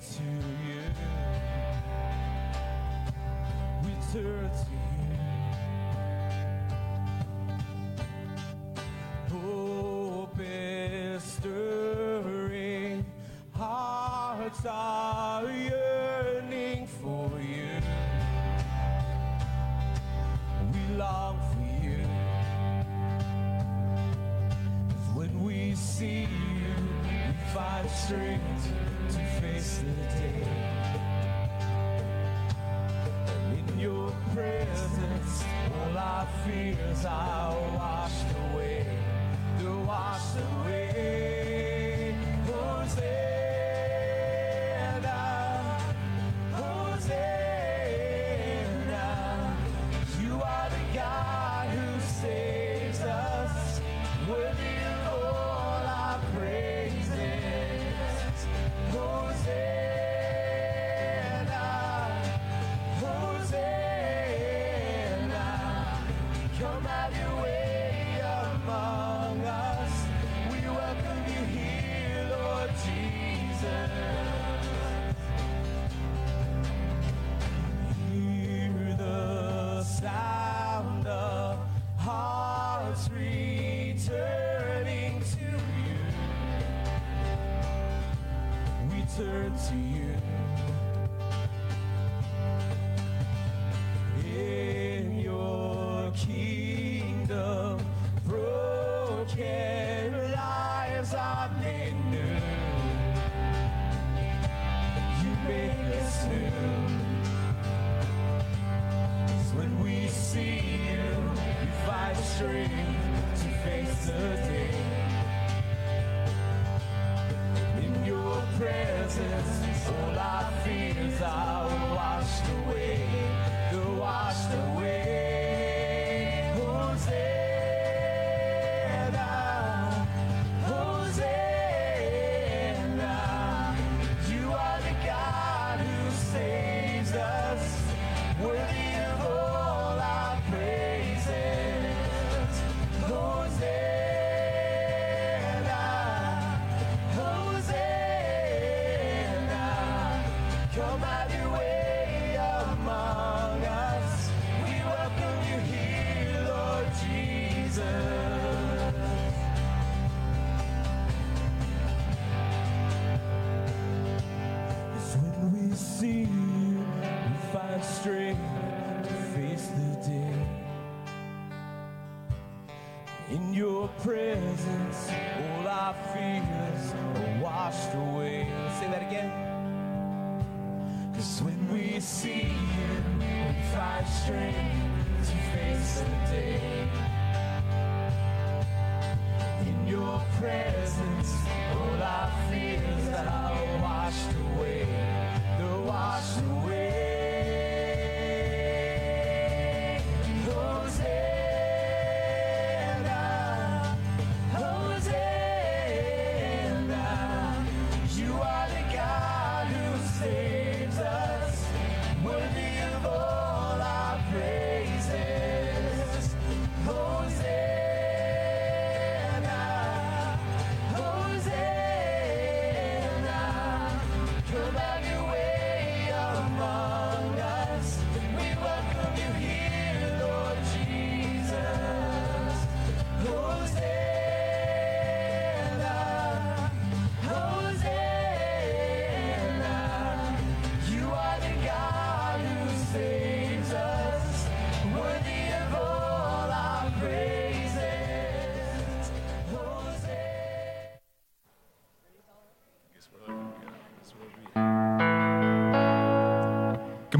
to you. We turn to you.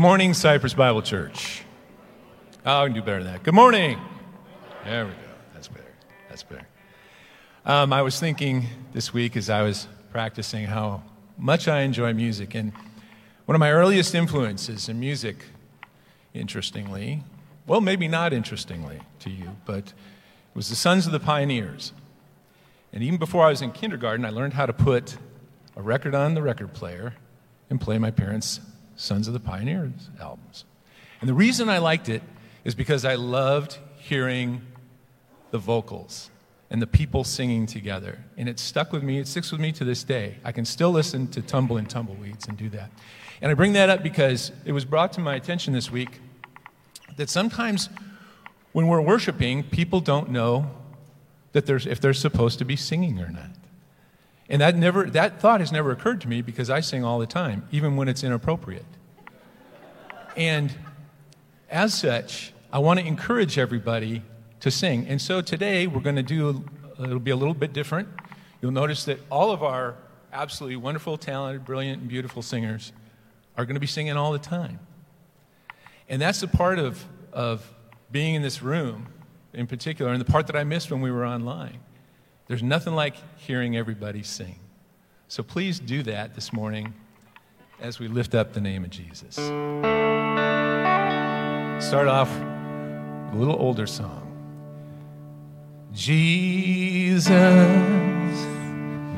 Good morning, Cypress Bible Church. Oh, I can do better than that. Good morning. There we go. That's better. That's better. Um, I was thinking this week as I was practicing how much I enjoy music. And one of my earliest influences in music, interestingly, well, maybe not interestingly to you, but it was the Sons of the Pioneers. And even before I was in kindergarten, I learned how to put a record on the record player and play my parents' Sons of the Pioneers albums. And the reason I liked it is because I loved hearing the vocals and the people singing together. And it stuck with me. It sticks with me to this day. I can still listen to Tumbling Tumbleweeds and do that. And I bring that up because it was brought to my attention this week that sometimes when we're worshiping, people don't know that if they're supposed to be singing or not. And that, never, that thought has never occurred to me because I sing all the time, even when it's inappropriate. And as such, I want to encourage everybody to sing. And so today we're going to do, it'll be a little bit different. You'll notice that all of our absolutely wonderful, talented, brilliant, and beautiful singers are going to be singing all the time. And that's the part of, of being in this room in particular, and the part that I missed when we were online. There's nothing like hearing everybody sing. So please do that this morning as we lift up the name of Jesus. Start off a little older song. Jesus,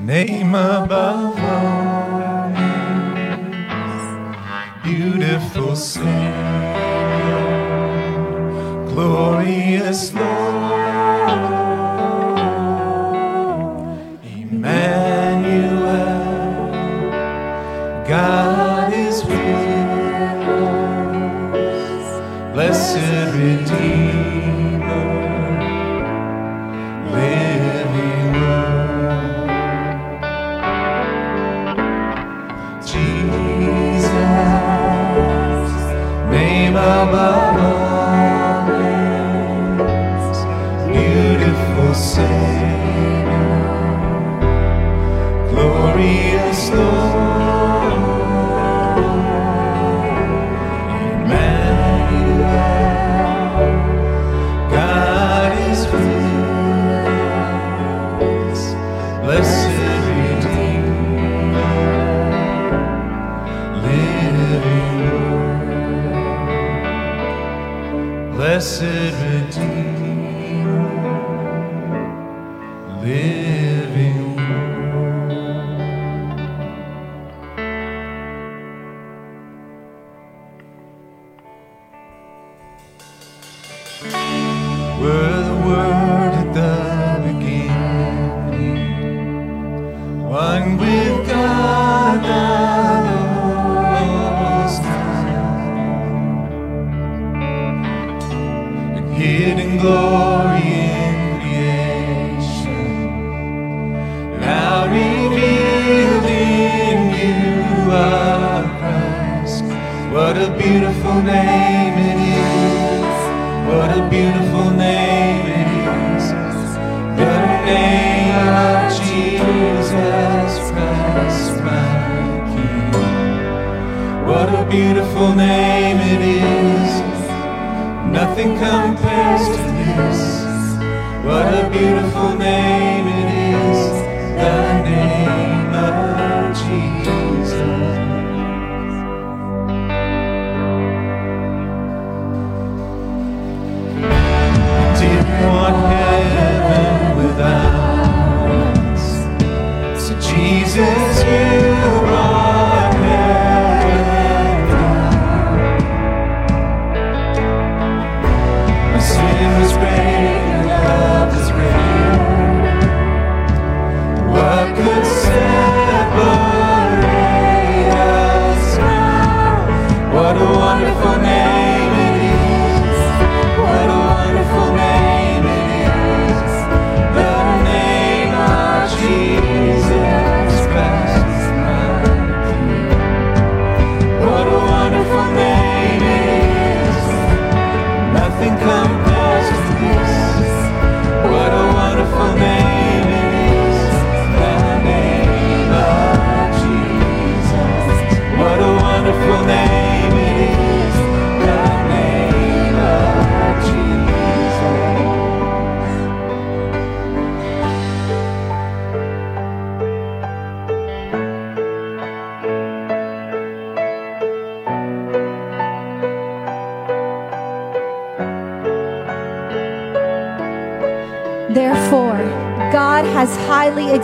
name above all names, beautiful Savior, glorious Lord, mīlestību.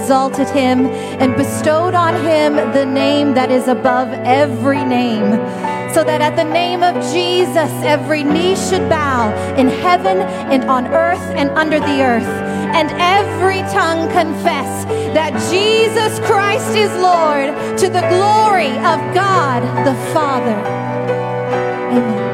Exalted him and bestowed on him the name that is above every name, so that at the name of Jesus every knee should bow in heaven and on earth and under the earth, and every tongue confess that Jesus Christ is Lord to the glory of God the Father. Amen.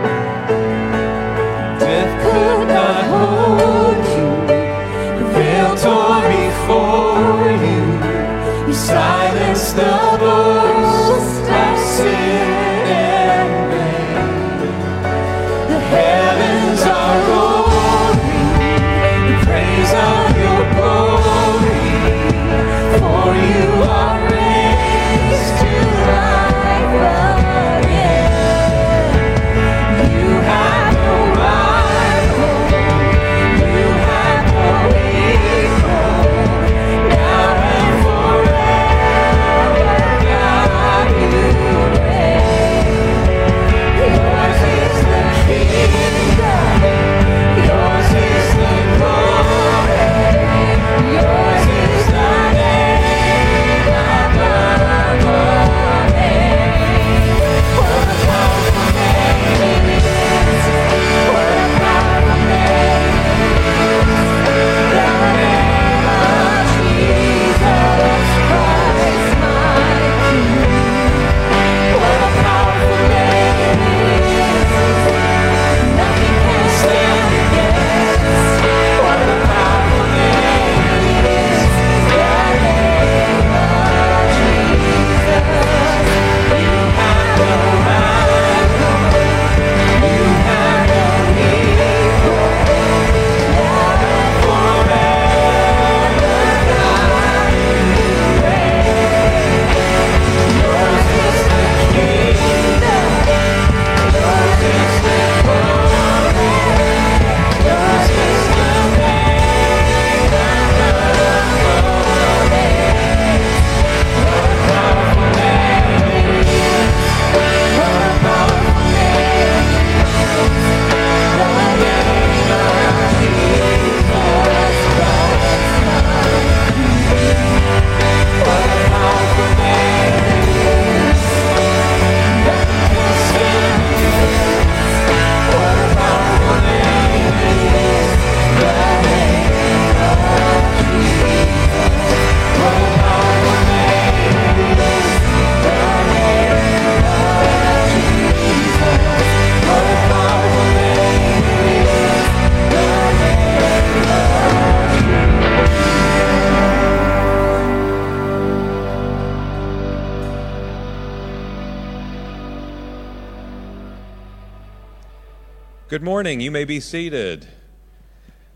Morning. You may be seated.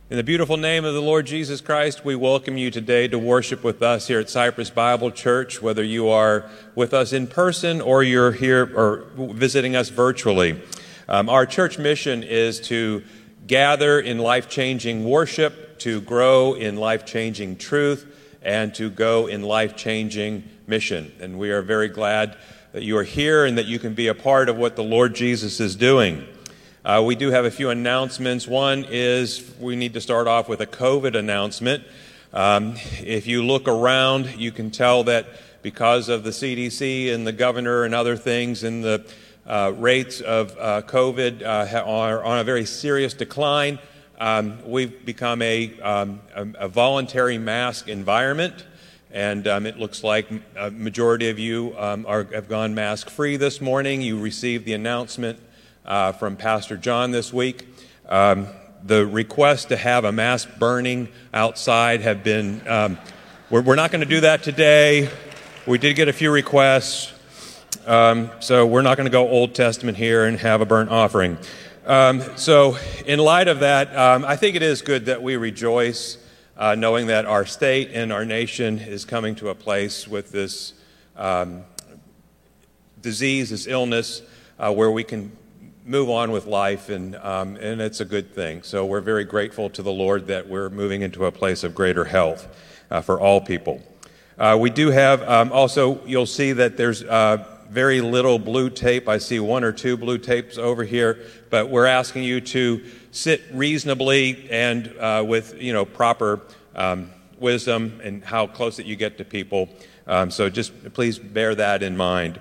In the beautiful name of the Lord Jesus Christ, we welcome you today to worship with us here at Cypress Bible Church, whether you are with us in person or you're here or visiting us virtually. Um, our church mission is to gather in life changing worship, to grow in life changing truth, and to go in life changing mission. And we are very glad that you are here and that you can be a part of what the Lord Jesus is doing. Uh, we do have a few announcements. One is we need to start off with a COVID announcement. Um, if you look around, you can tell that because of the CDC and the governor and other things, and the uh, rates of uh, COVID uh, are on a very serious decline. Um, we've become a, um, a, voluntary mask environment. And um, it looks like a majority of you um, are, have gone mask free this morning. You received the announcement uh, from Pastor John this week. Um, the request to have a mass burning outside have been, um, we're, we're not going to do that today. We did get a few requests, um, so we're not going to go Old Testament here and have a burnt offering. Um, so, in light of that, um, I think it is good that we rejoice uh, knowing that our state and our nation is coming to a place with this um, disease, this illness, uh, where we can move on with life, and, um, and it's a good thing. So we're very grateful to the Lord that we're moving into a place of greater health uh, for all people. Uh, we do have um, also, you'll see that there's uh, very little blue tape. I see one or two blue tapes over here, but we're asking you to sit reasonably and uh, with you know proper um, wisdom and how close that you get to people. Um, so just please bear that in mind.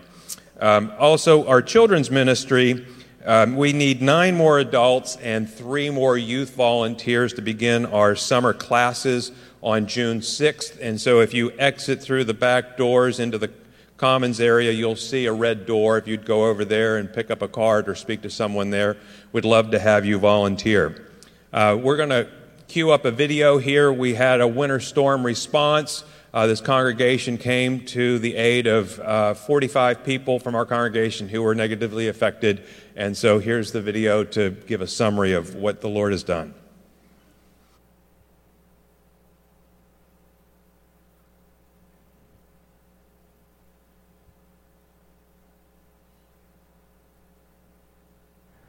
Um, also, our children's ministry Um, we need nine more adults and three more youth volunteers to begin our summer classes on June 6th. And so if you exit through the back doors into the Commons area, you'll see a red door. If you'd go over there and pick up a card or speak to someone there, we'd love to have you volunteer. Uh, we're going to cue up a video here. We had a winter storm response. Uh, this congregation came to the aid of uh, 45 people from our congregation who were negatively affected. And so here's the video to give a summary of what the Lord has done.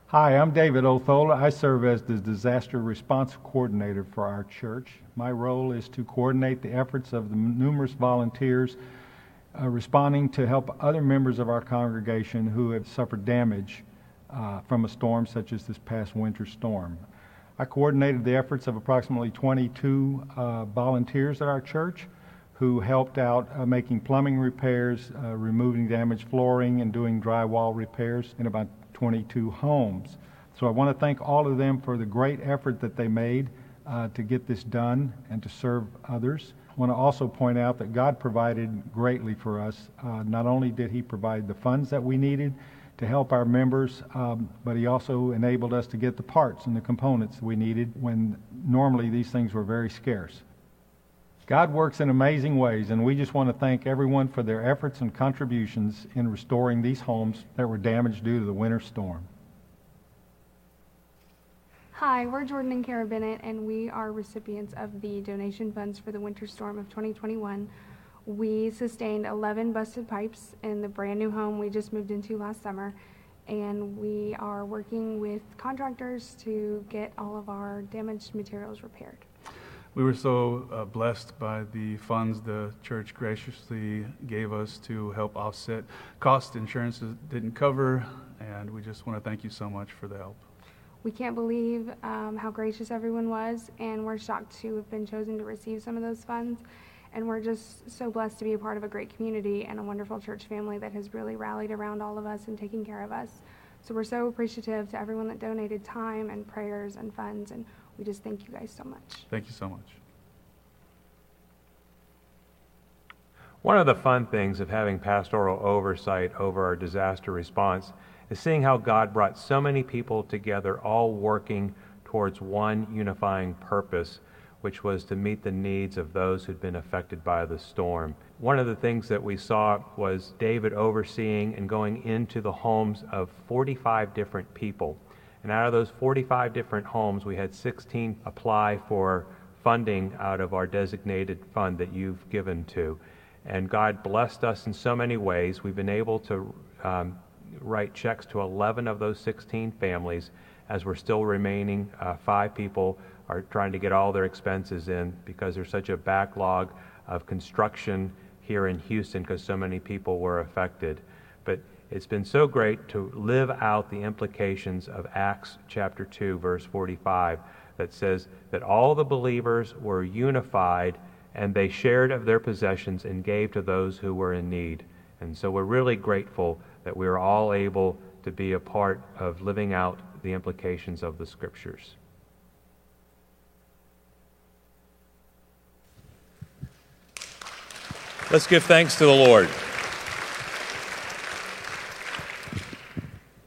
Hi, I'm David Othola. I serve as the disaster response coordinator for our church. My role is to coordinate the efforts of the numerous volunteers uh, responding to help other members of our congregation who have suffered damage uh, from a storm such as this past winter storm. I coordinated the efforts of approximately 22 uh, volunteers at our church who helped out uh, making plumbing repairs, uh, removing damaged flooring, and doing drywall repairs in about 22 homes. So I want to thank all of them for the great effort that they made uh, to get this done and to serve others. I want to also point out that God provided greatly for us. Uh, not only did He provide the funds that we needed to help our members, um, but He also enabled us to get the parts and the components we needed when normally these things were very scarce. God works in amazing ways, and we just want to thank everyone for their efforts and contributions in restoring these homes that were damaged due to the winter storm. Hi, we're Jordan and Kara Bennett, and we are recipients of the donation funds for the winter storm of 2021. We sustained 11 busted pipes in the brand new home we just moved into last summer, and we are working with contractors to get all of our damaged materials repaired we were so uh, blessed by the funds the church graciously gave us to help offset cost insurance didn't cover, and we just want to thank you so much for the help. We can't believe um, how gracious everyone was, and we're shocked to have been chosen to receive some of those funds. And we're just so blessed to be a part of a great community and a wonderful church family that has really rallied around all of us and taken care of us. So we're so appreciative to everyone that donated time and prayers and funds, and we just thank you guys so much. Thank you so much. One of the fun things of having pastoral oversight over our disaster response is seeing how God brought so many people together, all working towards one unifying purpose, which was to meet the needs of those who'd been affected by the storm. One of the things that we saw was David overseeing and going into the homes of 45 different people and out of those 45 different homes, we had 16 apply for funding out of our designated fund that you've given to. And God blessed us in so many ways. We've been able to um, write checks to 11 of those 16 families, as we're still remaining. Uh, five people are trying to get all their expenses in because there's such a backlog of construction here in Houston because so many people were affected. But it's been so great to live out the implications of Acts chapter 2, verse 45, that says that all the believers were unified and they shared of their possessions and gave to those who were in need. And so we're really grateful that we are all able to be a part of living out the implications of the scriptures. Let's give thanks to the Lord.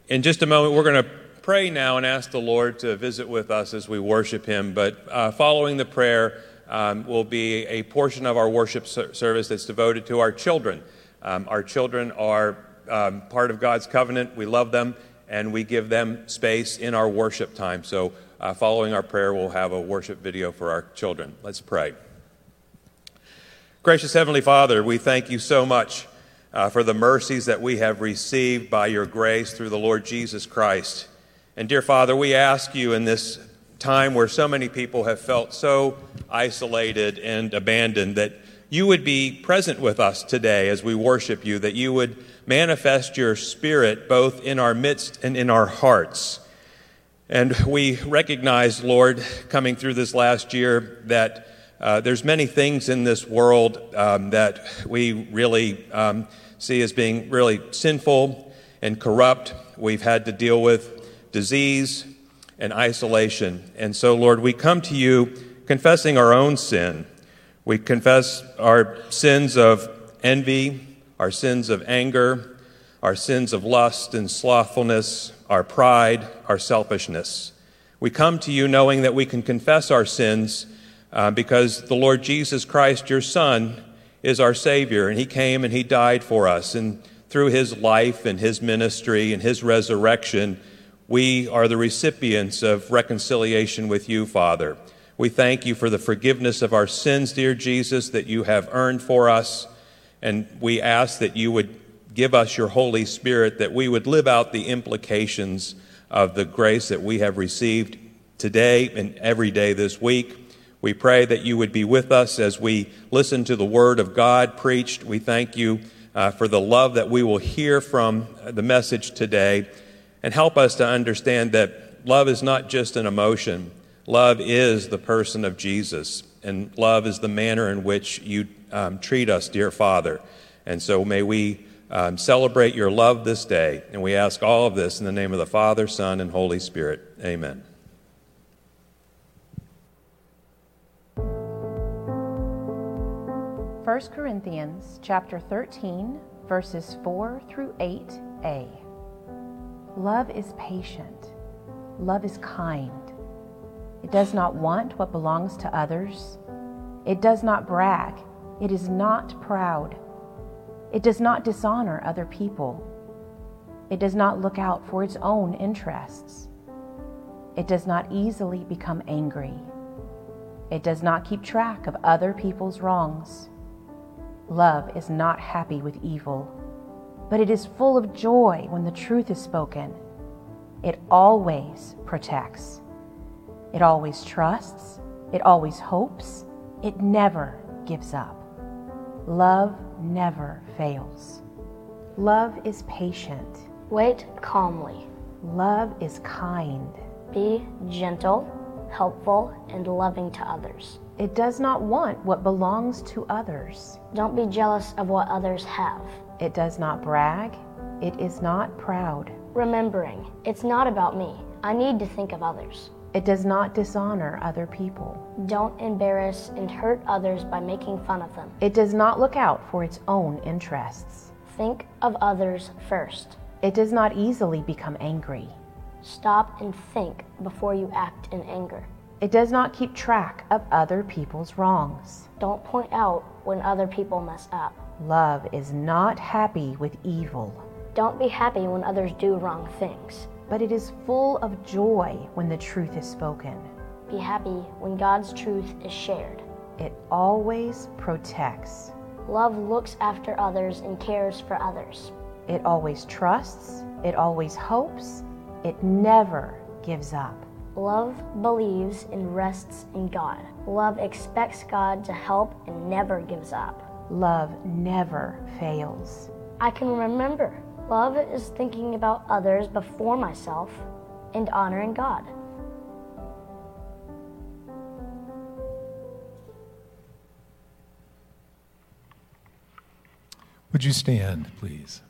In just a moment, we're going to pray now and ask the Lord to visit with us as we worship Him. But uh, following the prayer um, will be a portion of our worship service that's devoted to our children. Um, our children are um, part of God's covenant. We love them, and we give them space in our worship time. So, uh, following our prayer, we'll have a worship video for our children. Let's pray. Gracious Heavenly Father, we thank you so much uh, for the mercies that we have received by your grace through the Lord Jesus Christ. And dear Father, we ask you in this time where so many people have felt so isolated and abandoned that you would be present with us today as we worship you, that you would manifest your spirit both in our midst and in our hearts. And we recognize, Lord, coming through this last year, that uh, there's many things in this world um, that we really um, see as being really sinful and corrupt. We've had to deal with disease and isolation. And so, Lord, we come to you confessing our own sin. We confess our sins of envy, our sins of anger, our sins of lust and slothfulness, our pride, our selfishness. We come to you knowing that we can confess our sins uh, because the Lord Jesus Christ, your Son, is our Savior, and He came and He died for us. And through His life and His ministry and His resurrection, we are the recipients of reconciliation with you, Father. We thank you for the forgiveness of our sins, dear Jesus, that you have earned for us. And we ask that you would give us your Holy Spirit, that we would live out the implications of the grace that we have received today and every day this week. We pray that you would be with us as we listen to the word of God preached. We thank you uh, for the love that we will hear from the message today and help us to understand that love is not just an emotion. Love is the person of Jesus, and love is the manner in which you um, treat us, dear Father. And so may we um, celebrate your love this day. And we ask all of this in the name of the Father, Son, and Holy Spirit. Amen. First Corinthians chapter 13 verses 4 through 8a. Love is patient. Love is kind. It does not want what belongs to others. It does not brag. It is not proud. It does not dishonor other people. It does not look out for its own interests. It does not easily become angry. It does not keep track of other people's wrongs. Love is not happy with evil, but it is full of joy when the truth is spoken. It always protects. It always trusts. It always hopes. It never gives up. Love never fails. Love is patient. Wait calmly. Love is kind. Be gentle, helpful, and loving to others. It does not want what belongs to others. Don't be jealous of what others have. It does not brag. It is not proud. Remembering, it's not about me. I need to think of others. It does not dishonor other people. Don't embarrass and hurt others by making fun of them. It does not look out for its own interests. Think of others first. It does not easily become angry. Stop and think before you act in anger. It does not keep track of other people's wrongs. Don't point out when other people mess up. Love is not happy with evil. Don't be happy when others do wrong things. But it is full of joy when the truth is spoken. Be happy when God's truth is shared. It always protects. Love looks after others and cares for others. It always trusts. It always hopes. It never gives up. Love believes and rests in God. Love expects God to help and never gives up. Love never fails. I can remember. Love is thinking about others before myself and honoring God. Would you stand, please?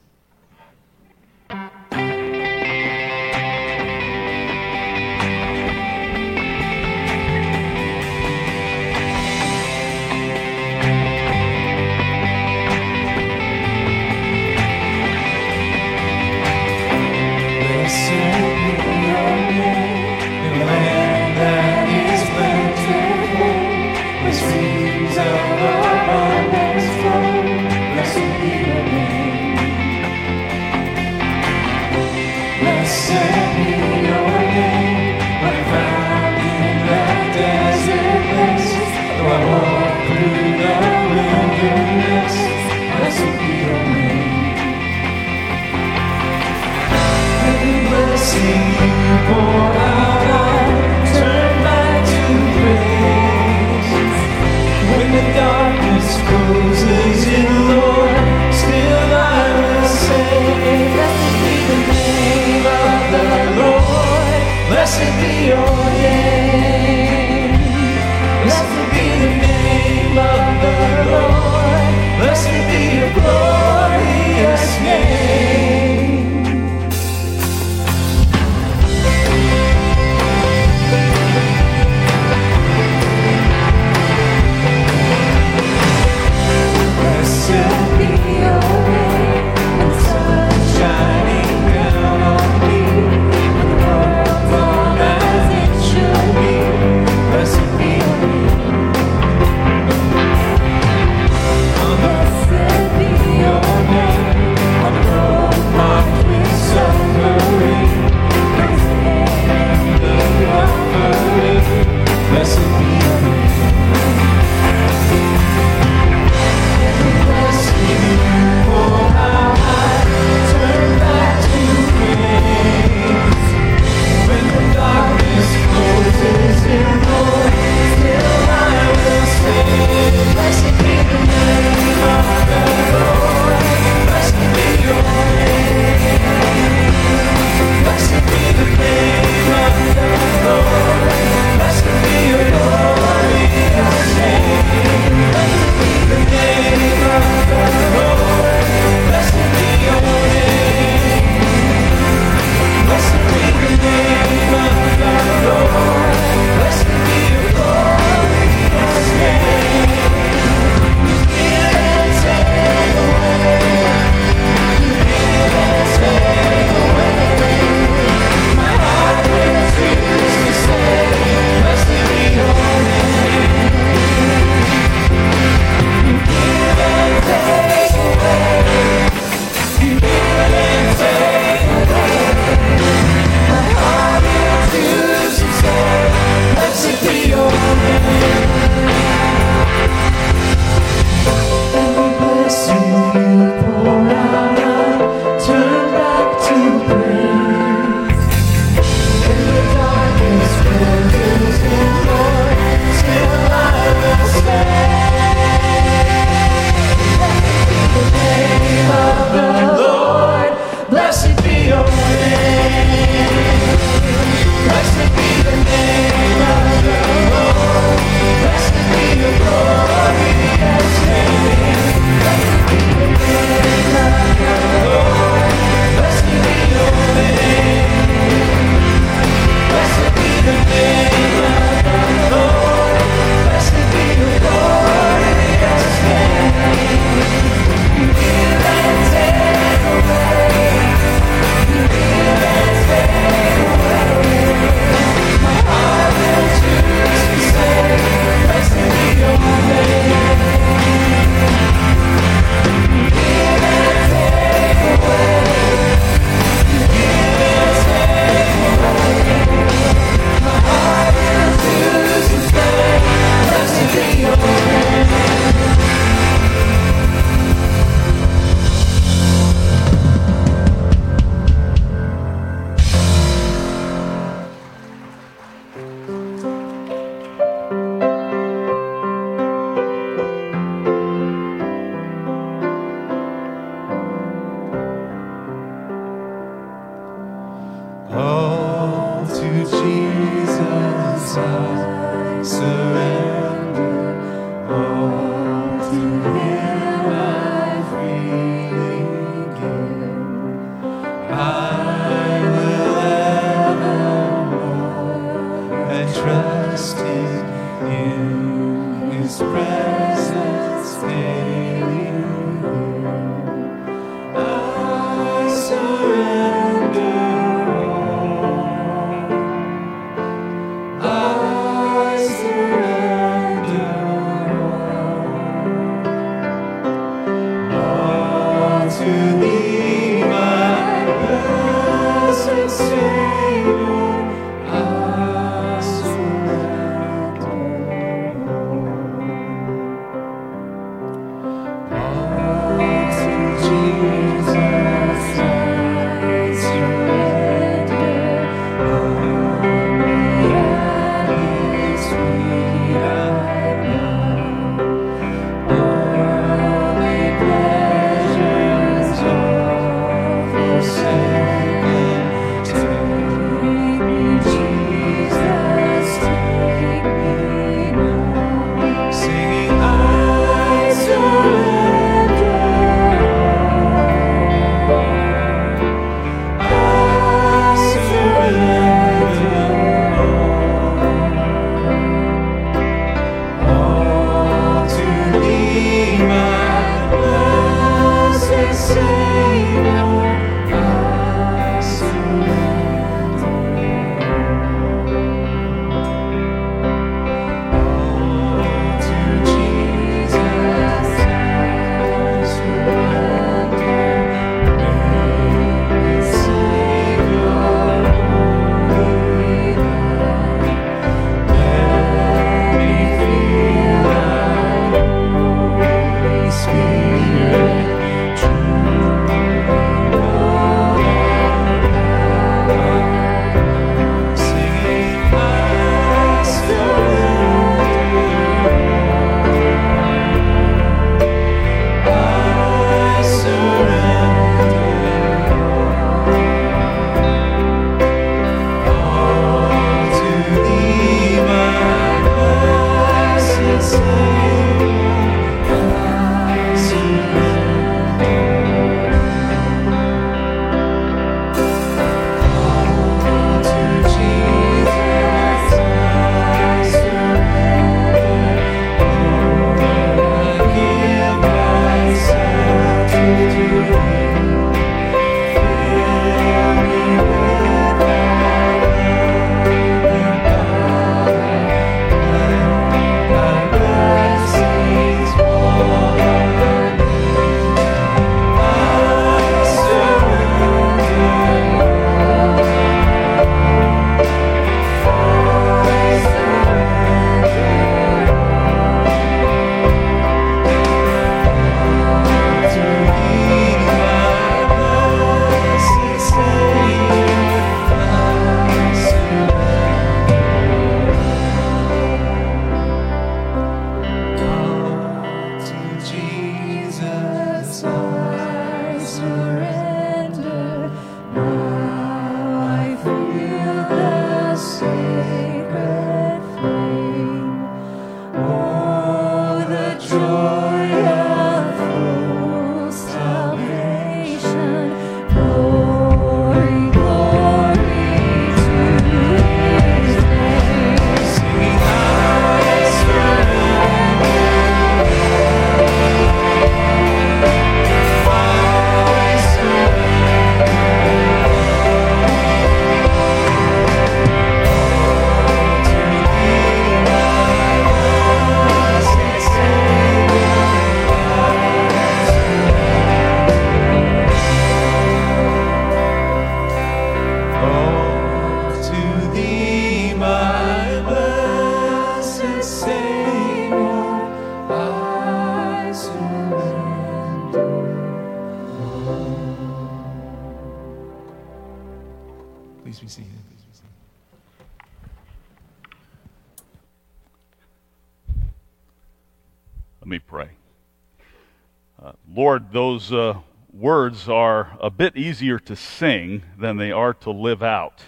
Those uh, words are a bit easier to sing than they are to live out.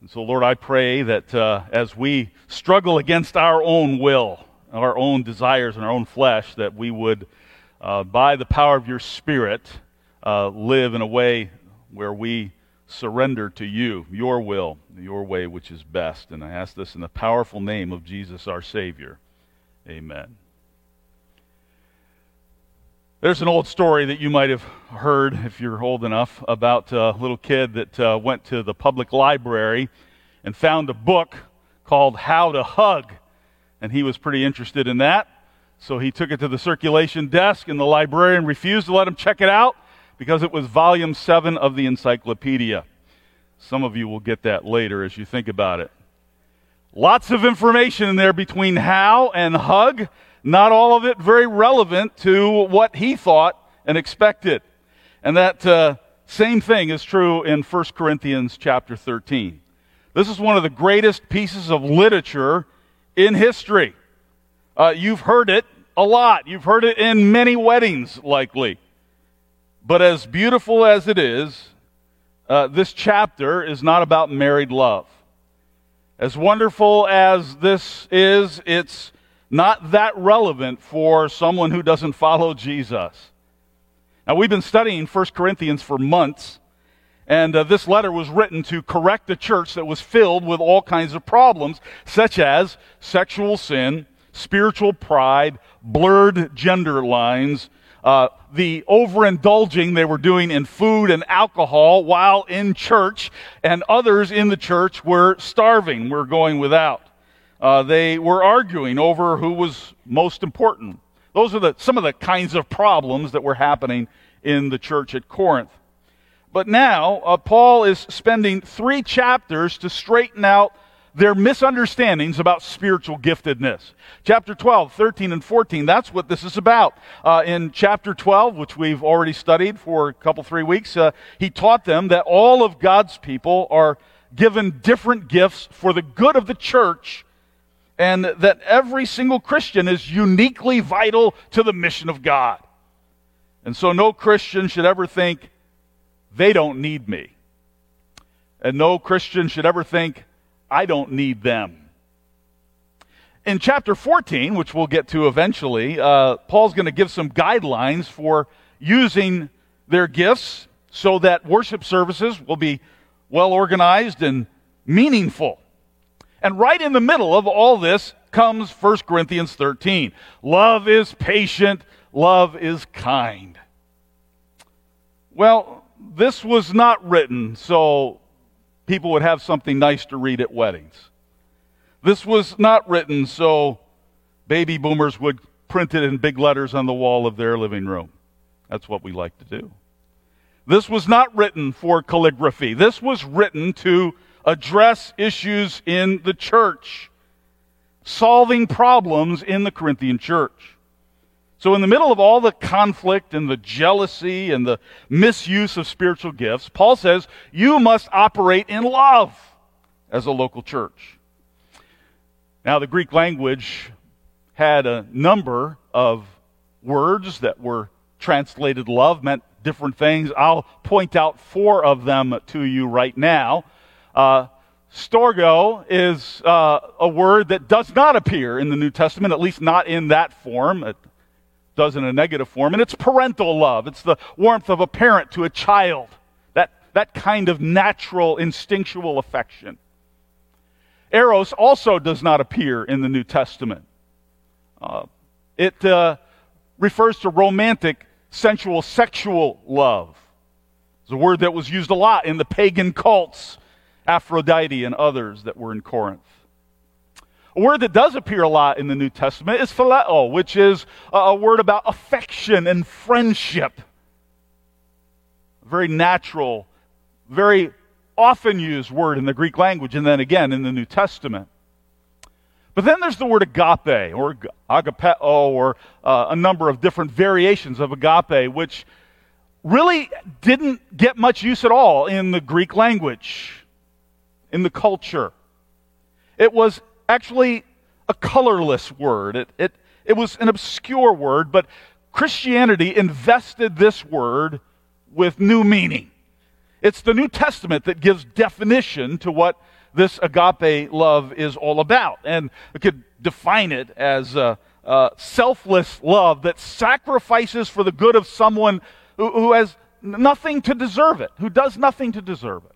And so, Lord, I pray that uh, as we struggle against our own will, our own desires, and our own flesh, that we would, uh, by the power of your Spirit, uh, live in a way where we surrender to you, your will, your way, which is best. And I ask this in the powerful name of Jesus, our Savior. Amen. There's an old story that you might have heard if you're old enough about a little kid that uh, went to the public library and found a book called How to Hug. And he was pretty interested in that. So he took it to the circulation desk, and the librarian refused to let him check it out because it was volume 7 of the encyclopedia. Some of you will get that later as you think about it. Lots of information in there between how and hug not all of it very relevant to what he thought and expected. And that uh, same thing is true in 1 Corinthians chapter 13. This is one of the greatest pieces of literature in history. Uh, you've heard it a lot. You've heard it in many weddings, likely. But as beautiful as it is, uh, this chapter is not about married love. As wonderful as this is, it's not that relevant for someone who doesn't follow Jesus. Now, we've been studying 1 Corinthians for months, and uh, this letter was written to correct a church that was filled with all kinds of problems, such as sexual sin, spiritual pride, blurred gender lines, uh, the overindulging they were doing in food and alcohol while in church, and others in the church were starving, were going without uh, they were arguing over who was most important. Those are the, some of the kinds of problems that were happening in the church at Corinth. But now, uh, Paul is spending three chapters to straighten out their misunderstandings about spiritual giftedness. Chapter 12, 13, and 14, that's what this is about. Uh, in chapter 12, which we've already studied for a couple, three weeks, uh, he taught them that all of God's people are given different gifts for the good of the church and that every single Christian is uniquely vital to the mission of God. And so no Christian should ever think, they don't need me. And no Christian should ever think, I don't need them. In chapter 14, which we'll get to eventually, uh, Paul's going to give some guidelines for using their gifts so that worship services will be well organized and meaningful. And right in the middle of all this comes 1 Corinthians 13. Love is patient, love is kind. Well, this was not written so people would have something nice to read at weddings. This was not written so baby boomers would print it in big letters on the wall of their living room. That's what we like to do. This was not written for calligraphy. This was written to address issues in the church, solving problems in the Corinthian church. So, in the middle of all the conflict and the jealousy and the misuse of spiritual gifts, Paul says you must operate in love as a local church. Now, the Greek language had a number of words that were translated love, meant different things. I'll point out four of them to you right now. Uh, storge is uh, a word that does not appear in the New Testament, at least not in that form. It does in a negative form. And it's parental love. It's the warmth of a parent to a child. That, that kind of natural, instinctual affection. Eros also does not appear in the New Testament. Uh, it uh, refers to romantic, sensual, sexual love. It's a word that was used a lot in the pagan cults Aphrodite and others that were in Corinth. A word that does appear a lot in the New Testament is phileo, which is a word about affection and friendship. very natural, very often used word in the Greek language, and then again in the New Testament. But then there's the word agape, or agapeo, or uh, a number of different variations of agape, which really didn't get much use at all in the Greek language in the culture. It was actually a colorless word. It, it, it was an obscure word, but Christianity invested this word with new meaning. It's the New Testament that gives definition to what this agape love is all about. And we could define it as selfless love that sacrifices for the good of someone who, who has nothing to deserve it, who does nothing to deserve it.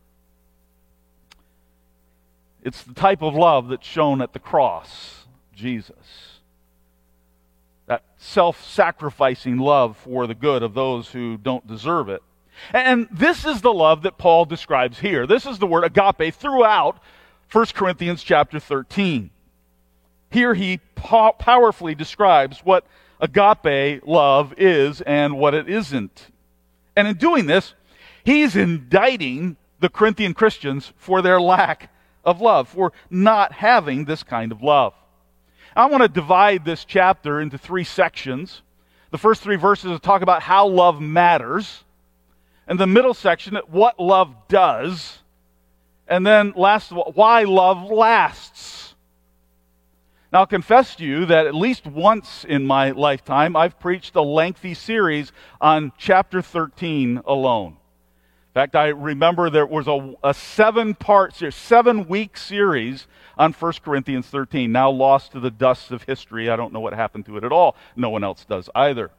It's the type of love that's shown at the cross, Jesus. That self sacrificing love for the good of those who don't deserve it. And this is the love that Paul describes here. This is the word agape throughout 1 Corinthians chapter 13. Here he po- powerfully describes what agape love is and what it isn't. And in doing this, he's indicting the Corinthian Christians for their lack of love, for not having this kind of love. I want to divide this chapter into three sections. The first three verses talk about how love matters, and the middle section, what love does, and then last why love lasts. Now, I'll confess to you that at least once in my lifetime, I've preached a lengthy series on chapter 13 alone. In fact, I remember there was a, a seven part, seven week series on 1 Corinthians 13, now lost to the dust of history. I don't know what happened to it at all. No one else does either.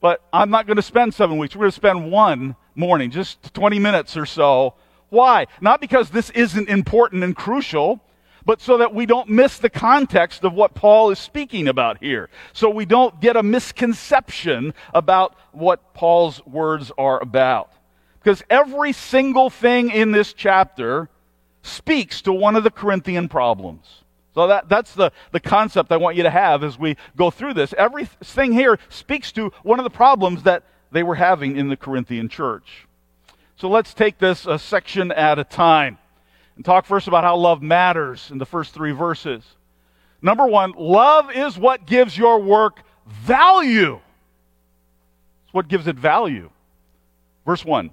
But I'm not going to spend seven weeks. We're going to spend one morning, just 20 minutes or so. Why? Not because this isn't important and crucial, but so that we don't miss the context of what Paul is speaking about here. So we don't get a misconception about what Paul's words are about. Because every single thing in this chapter speaks to one of the Corinthian problems. So that, that's the, the concept I want you to have as we go through this. Everything here speaks to one of the problems that they were having in the Corinthian church. So let's take this a section at a time and talk first about how love matters in the first three verses. Number one, love is what gives your work value. It's what gives it value. Verse 1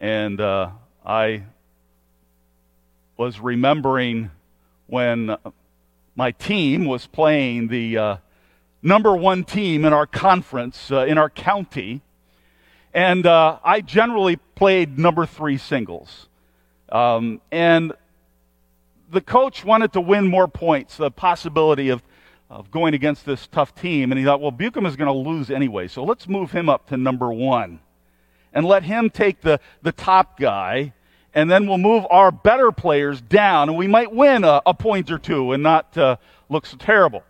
and uh, I was remembering when my team was playing the uh, number one team in our conference, uh, in our county. And uh, I generally played number three singles. Um, and the coach wanted to win more points, the possibility of, of going against this tough team. And he thought, well, Bucum is going to lose anyway, so let's move him up to number one and let him take the, the top guy, and then we'll move our better players down, and we might win a, a point or two and not uh, look so terrible.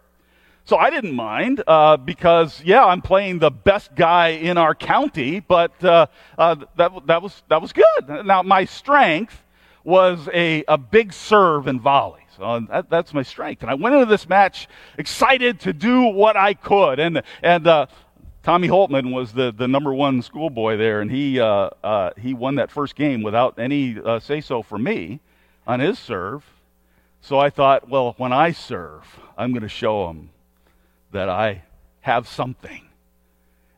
So I didn't mind uh, because, yeah, I'm playing the best guy in our county, but uh, uh, that, that, was, that was good. Now, my strength was a, a big serve and volley. So that, that's my strength. And I went into this match excited to do what I could. And, and uh, Tommy Holtman was the, the number one schoolboy there, and he, uh, uh, he won that first game without any uh, say so from me on his serve. So I thought, well, when I serve, I'm going to show him that I have something.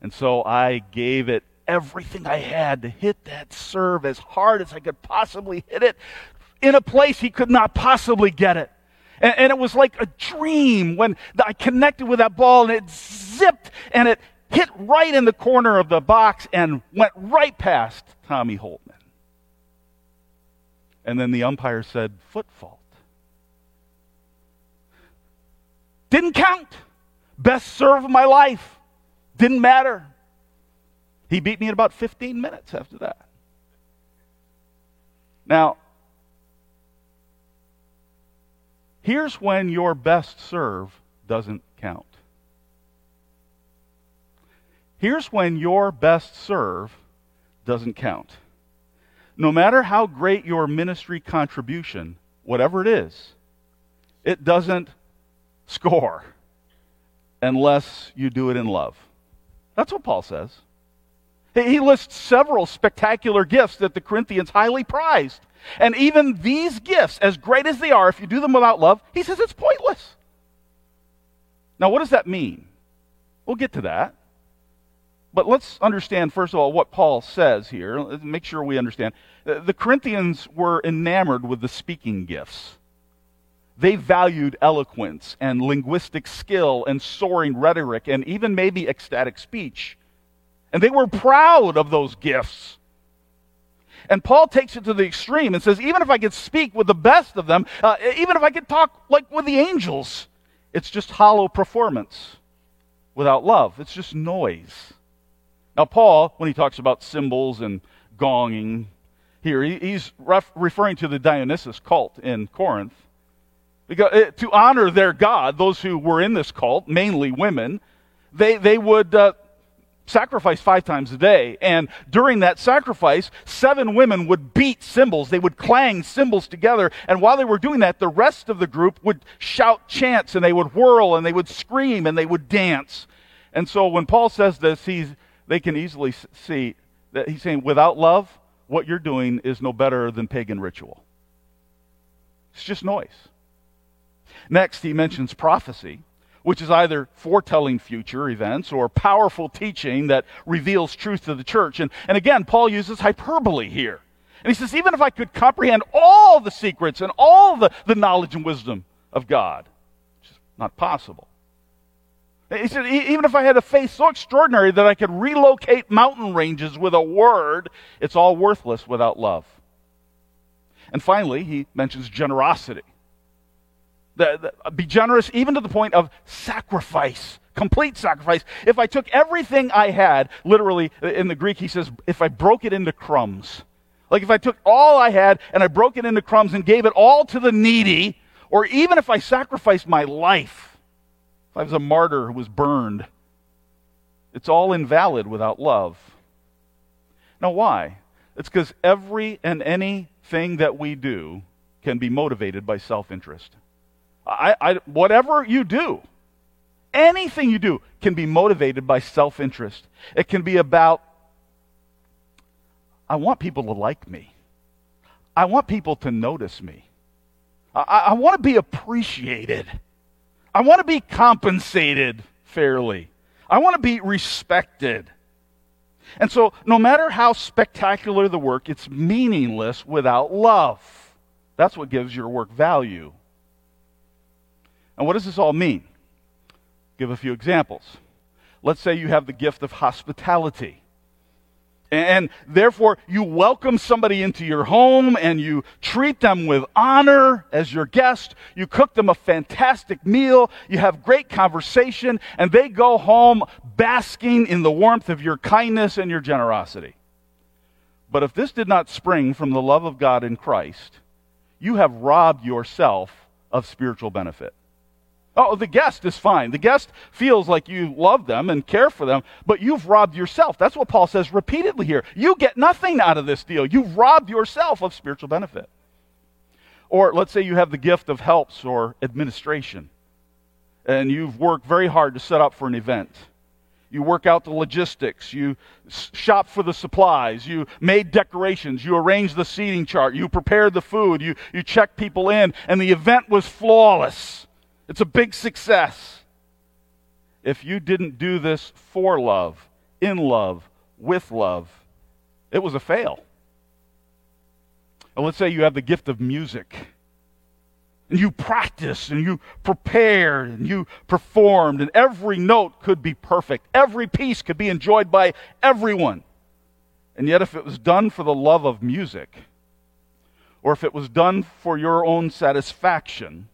And so I gave it everything I had to hit that serve as hard as I could possibly hit it in a place he could not possibly get it. And, and, it was like a dream when I connected with that ball and it zipped and it hit right in the corner of the box and went right past Tommy Holtman. And then the umpire said, foot fault. Didn't count. Best serve of my life. Didn't matter. He beat me in about 15 minutes after that. Now, here's when your best serve doesn't count. Here's when your best serve doesn't count. No matter how great your ministry contribution, whatever it is, it doesn't score unless you do it in love. That's what Paul says. He lists several spectacular gifts that the Corinthians highly prized. And even these gifts, as great as they are, if you do them without love, he says it's pointless. Now, what does that mean? We'll get to that. But let's understand, first of all, what Paul says here. Let's make sure we understand. The Corinthians were enamored with the speaking gifts. They valued eloquence and linguistic skill and soaring rhetoric and even maybe ecstatic speech. And they were proud of those gifts. And Paul takes it to the extreme and says, even if I could speak with the best of them, uh, even if I could talk like with the angels, it's just hollow performance without love. It's just noise. Now, Paul, when he talks about cymbals and gonging here, he's ref- referring to the Dionysus cult in Corinth. Because, uh, to honor their God, those who were in this cult, mainly women, they, they would uh, sacrifice five times a day. And during that sacrifice, seven women would beat cymbals. They would clang cymbals together. And while they were doing that, the rest of the group would shout chants and they would whirl and they would scream and they would dance. And so when Paul says this, he's, they can easily see that he's saying, without love, what you're doing is no better than pagan ritual. It's just noise. Next, he mentions prophecy which is either foretelling future events or powerful teaching that reveals truth to the church. And, and again, Paul uses hyperbole here. And he says, even if I could comprehend all the secrets and all the, the knowledge and wisdom of God, which is not possible. He said, even if I had a faith so extraordinary that I could relocate mountain ranges with a word, it's all worthless without love. And finally, he mentions generosity. The, the, be generous even to the point of sacrifice, complete sacrifice. If I took everything I had, literally in the Greek, he says, if I broke it into crumbs. Like if I took all I had and I broke it into crumbs and gave it all to the needy, or even if I sacrificed my life, if I was a martyr who was burned, it's all invalid without love. Now, why? It's because every and anything that we do can be motivated by self interest. I, I, whatever you do, anything you do can be motivated by self interest. It can be about, I want people to like me. I want people to notice me. I, I want to be appreciated. I want to be compensated fairly. I want to be respected. And so, no matter how spectacular the work, it's meaningless without love. That's what gives your work value. And what does this all mean? Give a few examples. Let's say you have the gift of hospitality. And therefore, you welcome somebody into your home and you treat them with honor as your guest. You cook them a fantastic meal. You have great conversation, and they go home basking in the warmth of your kindness and your generosity. But if this did not spring from the love of God in Christ, you have robbed yourself of spiritual benefit. Oh, the guest is fine. The guest feels like you love them and care for them, but you've robbed yourself. That's what Paul says repeatedly here. You get nothing out of this deal. You've robbed yourself of spiritual benefit. Or let's say you have the gift of helps or administration, and you've worked very hard to set up for an event. You work out the logistics. You shop for the supplies. You made decorations. You arranged the seating chart. You prepared the food. You, you checked people in, and the event was flawless. It's a big success. If you didn't do this for love, in love, with love, it was a fail. And let's say you have the gift of music. And you practiced and you prepared and you performed, and every note could be perfect. Every piece could be enjoyed by everyone. And yet, if it was done for the love of music, or if it was done for your own satisfaction,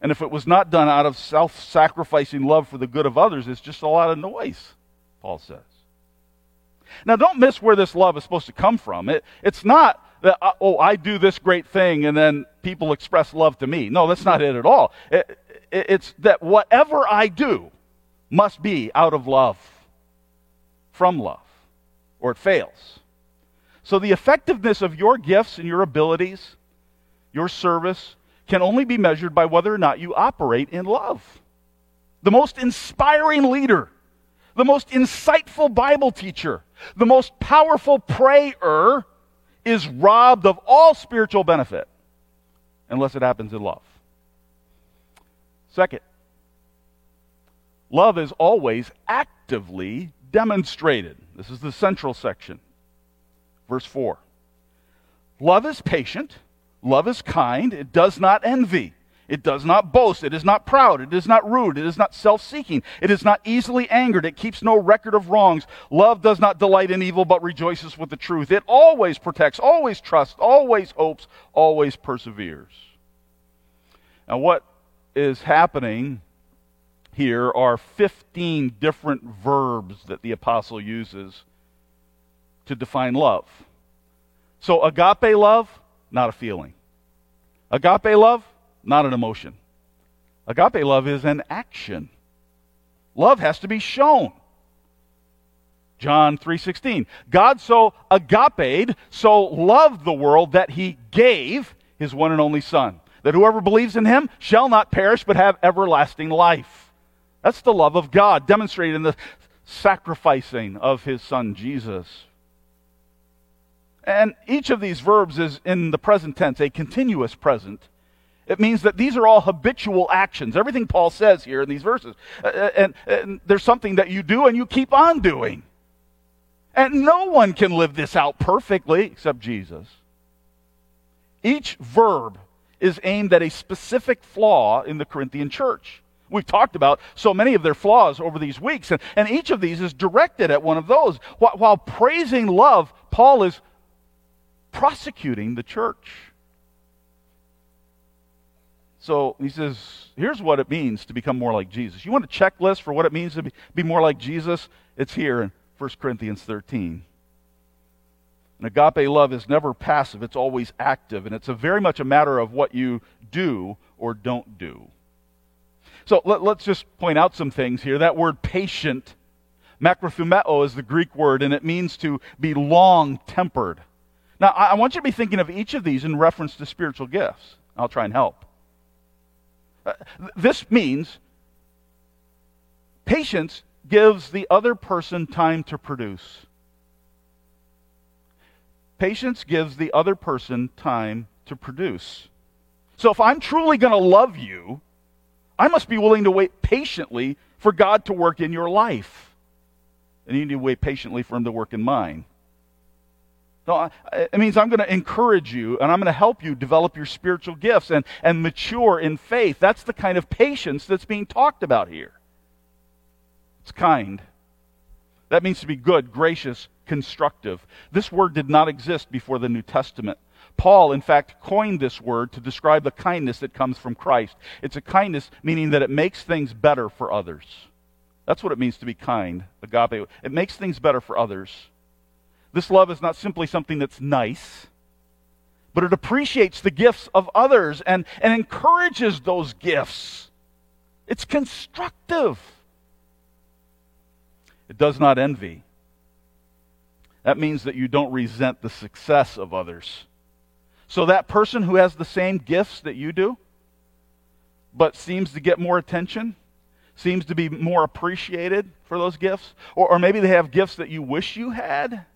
and if it was not done out of self sacrificing love for the good of others, it's just a lot of noise, Paul says. Now, don't miss where this love is supposed to come from. It, it's not that, uh, oh, I do this great thing and then people express love to me. No, that's not it at all. It, it, it's that whatever I do must be out of love, from love, or it fails. So, the effectiveness of your gifts and your abilities, your service, can only be measured by whether or not you operate in love. The most inspiring leader, the most insightful Bible teacher, the most powerful prayer is robbed of all spiritual benefit unless it happens in love. Second, love is always actively demonstrated. This is the central section. Verse 4. Love is patient, love is kind, it does not envy. It does not boast. It is not proud. It is not rude. It is not self seeking. It is not easily angered. It keeps no record of wrongs. Love does not delight in evil, but rejoices with the truth. It always protects, always trusts, always hopes, always perseveres. Now, what is happening here are 15 different verbs that the apostle uses to define love. So, agape love, not a feeling. Agape love, not an emotion. Agape love is an action. Love has to be shown. John 3:16. God so agaped, so loved the world that he gave his one and only son, that whoever believes in him shall not perish but have everlasting life. That's the love of God demonstrated in the sacrificing of his son Jesus. And each of these verbs is in the present tense, a continuous present. It means that these are all habitual actions. Everything Paul says here in these verses. Uh, uh, and, and there's something that you do and you keep on doing. And no one can live this out perfectly except Jesus. Each verb is aimed at a specific flaw in the Corinthian church. We've talked about so many of their flaws over these weeks, and, and each of these is directed at one of those. While, while praising love, Paul is prosecuting the church. So he says, here's what it means to become more like Jesus. You want a checklist for what it means to be, be more like Jesus? It's here in 1 Corinthians 13. And agape love is never passive, it's always active, and it's very much a matter of what you do or don't do. So let, us just point out some things here. That word patient, makrothumeo, is the Greek word, and it means to be long tempered. Now, I, want you to be thinking of each of these in reference to spiritual gifts. I'll try and help. Uh, this means patience gives the other person time to produce. Patience gives the other person time to produce. So if I'm truly going to love you, I must be willing to wait patiently for God to work in your life. And you need to wait patiently for Him to work in mine. No, it means I'm going to encourage you and I'm going to help you develop your spiritual gifts and, and mature in faith. That's the kind of patience that's being talked about here. It's kind. That means to be good, gracious, constructive. This word did not exist before the New Testament. Paul, in fact, coined this word to describe the kindness that comes from Christ. It's a kindness meaning that it makes things better for others. That's what it means to be kind, agape. It makes things better for others. This love is not simply something that's nice, but it appreciates the gifts of others and, and encourages those gifts. It's constructive. It does not envy. That means that you don't resent the success of others. So, that person who has the same gifts that you do, but seems to get more attention, seems to be more appreciated for those gifts, or, or maybe they have gifts that you wish you had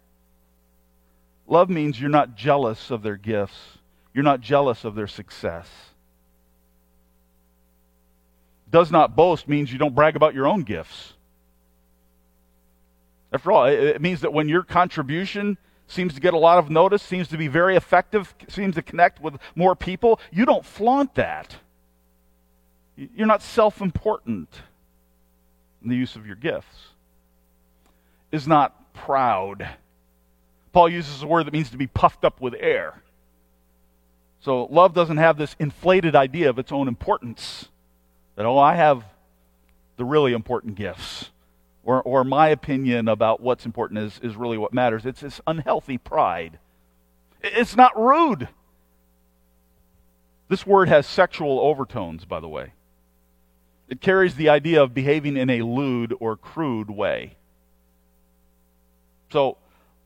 Love means you're not jealous of their gifts, you're not jealous of their success. Does not boast means you don't brag about your own gifts. After all, it means that when your contribution seems to get a lot of notice, seems to be very effective, seems to connect with more people, you don't flaunt that. You're not self important in the use of your gifts. Is not proud Paul uses a word that means to be puffed up with air. So love doesn't have this inflated idea of its own importance. That, oh, I have the really important gifts. Or, or my opinion about what's important is, is really what matters. It's this unhealthy pride. It's not rude. This word has sexual overtones, by the way. It carries the idea of behaving in a lewd or crude way. So,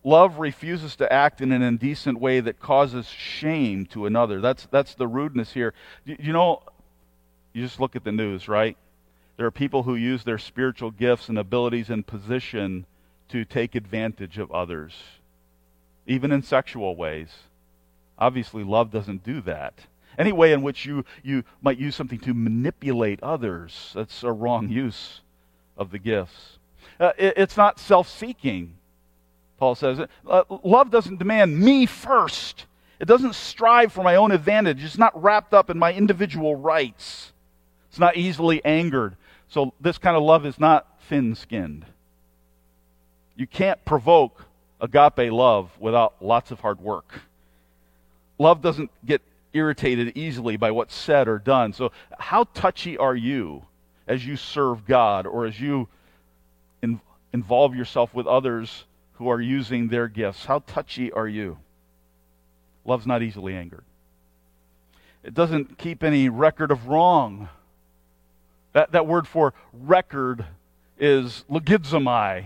Love refuses to act in an indecent way that causes shame to another. That's, that's the rudeness here. You, you know, you just look at the news, right? There are people who use their spiritual gifts and abilities and position to take advantage of others, even in sexual ways. Obviously, love doesn't do that. Any way in which you, you might use something to manipulate others, that's a wrong use of the gifts. Uh, it, it's not self seeking, Paul says. Uh, love doesn't demand me first, it doesn't strive for my own advantage, it's not wrapped up in my individual rights, it's not easily angered. So, this kind of love is not thin skinned. You can't provoke agape love without lots of hard work. Love doesn't get irritated easily by what's said or done. So, how touchy are you as you serve God or as you in, involve yourself with others who are using their gifts? How touchy are you? Love's not easily angered. It doesn't keep any record of wrong. That, that word for record is logizomai,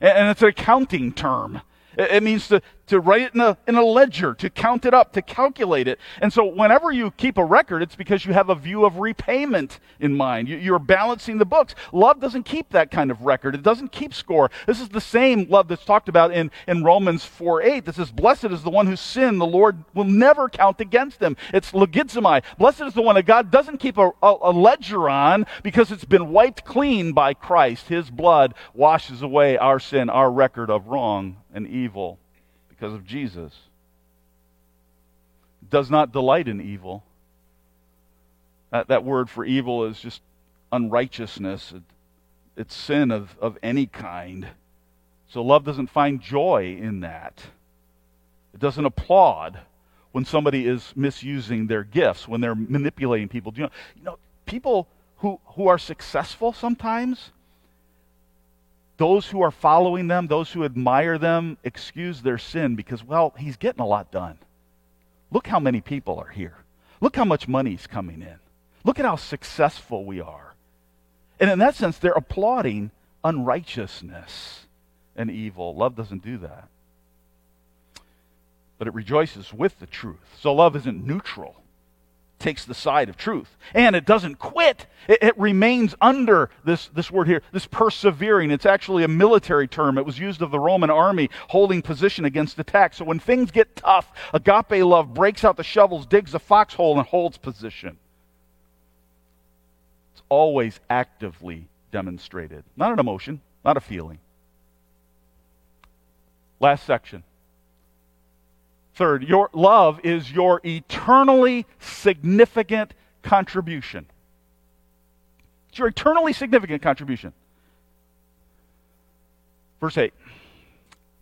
and it's an accounting term. It means to, to write it in a, in a ledger, to count it up, to calculate it. And so whenever you keep a record, it's because you have a view of repayment in mind. You, you're balancing the books. Love doesn't keep that kind of record. It doesn't keep score. This is the same love that's talked about in, in Romans 4 8. This is, Blessed is the one whose sin the Lord will never count against him. It's logizomai. Blessed is the one that God doesn't keep a, a, a ledger on because it's been wiped clean by Christ. His blood washes away our sin, our record of wrong and evil because of Jesus. Does not delight in evil. That, that word for evil is just unrighteousness, it, it's sin of, of any kind. So love doesn't find joy in that. It doesn't applaud when somebody is misusing their gifts, when they're manipulating people. You know, you know people who, who are successful sometimes, those who are following them, those who admire them, excuse their sin because, well, he's getting a lot done. Look how many people are here. Look how much money's coming in. Look at how successful we are. And in that sense, they're applauding unrighteousness and evil. Love doesn't do that. But it rejoices with the truth. So love isn't neutral takes the side of truth. And it doesn't quit. It, it, remains under this, this word here, this persevering. It's actually a military term. It was used of the Roman army holding position against attack. So when things get tough, agape love breaks out the shovels, digs a foxhole, and holds position. It's always actively demonstrated. Not an emotion, not a feeling. Last section. Third, your love is your eternally significant contribution. It's your eternally significant contribution. Verse 8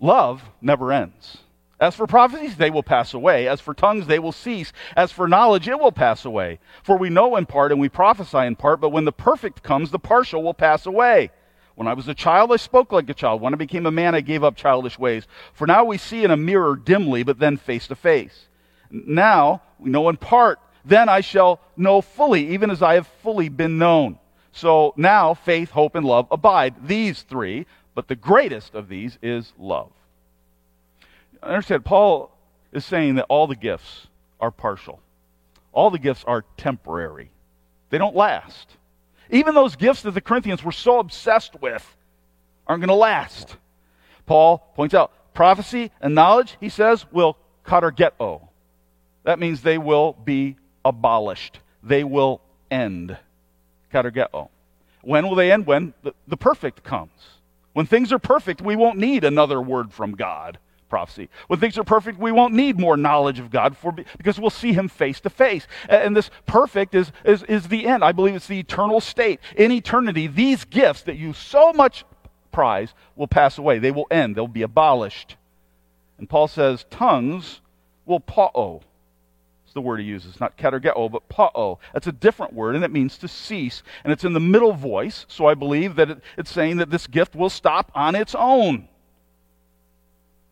Love never ends. As for prophecies, they will pass away. As for tongues, they will cease. As for knowledge, it will pass away. For we know in part and we prophesy in part, but when the perfect comes, the partial will pass away. When I was a child, I spoke like a child. When I became a man, I gave up childish ways. For now we see in a mirror dimly, but then face to face. Now we know in part. Then I shall know fully, even as I have fully been known. So now faith, hope, and love abide. These three, but the greatest of these is love. I understand, Paul is saying that all the gifts are partial, all the gifts are temporary, they don't last. Even those gifts that the Corinthians were so obsessed with aren't going to last. Paul points out prophecy and knowledge, he says, will katargeo. That means they will be abolished. They will end. Katargeo. When will they end? When the, the perfect comes. When things are perfect, we won't need another word from God prophecy. When things are perfect, we won't need more knowledge of God for, because we'll see Him face to face. And this perfect is, is, is the end. I believe it's the eternal state. In eternity, these gifts that you so much prize will pass away. They will end, they'll be abolished. And Paul says, tongues will pa'o. Oh, it's the word he uses, not katergeo, but pa'o. That's a different word, and it means to cease. And it's in the middle voice, so I believe that it, it's saying that this gift will stop on its own.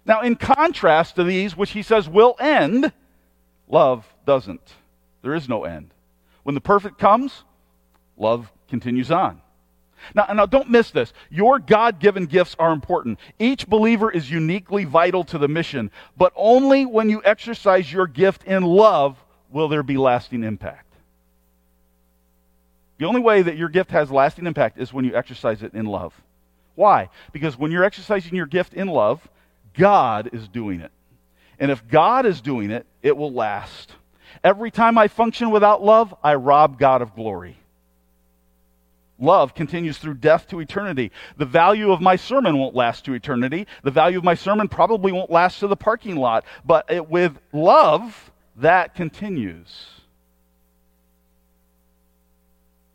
Now, in contrast to these, which he says will end, love doesn't. There is no end. When the perfect comes, love continues on. Now, now don't miss this. Your God given gifts are important. Each believer is uniquely vital to the mission, but only when you exercise your gift in love will there be lasting impact. The only way that your gift has lasting impact is when you exercise it in love. Why? Because when you're exercising your gift in love, God is doing it. And if God is doing it, it will last. Every time I function without love, I rob God of glory. Love continues through death to eternity. The value of my sermon won't last to eternity. The value of my sermon probably won't last to the parking lot. But it, with love, that continues.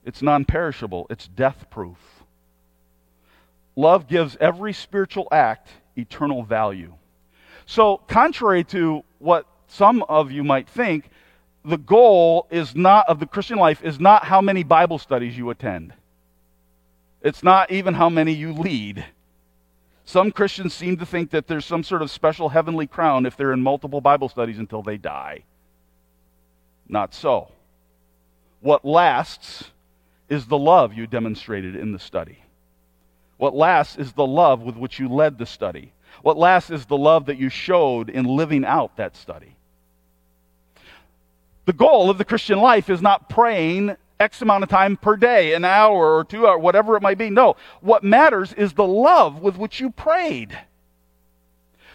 It's non perishable, it's death proof. Love gives every spiritual act eternal value. So, contrary to what some of you might think, the goal is not of the Christian life is not how many Bible studies you attend. It's not even how many you lead. Some Christians seem to think that there's some sort of special heavenly crown if they're in multiple Bible studies until they die. Not so. What lasts is the love you demonstrated in the study. What lasts is the love with which you led the study. What lasts is the love that you showed in living out that study. The goal of the Christian life is not praying X amount of time per day, an hour or two hours, whatever it might be. No. What matters is the love with which you prayed.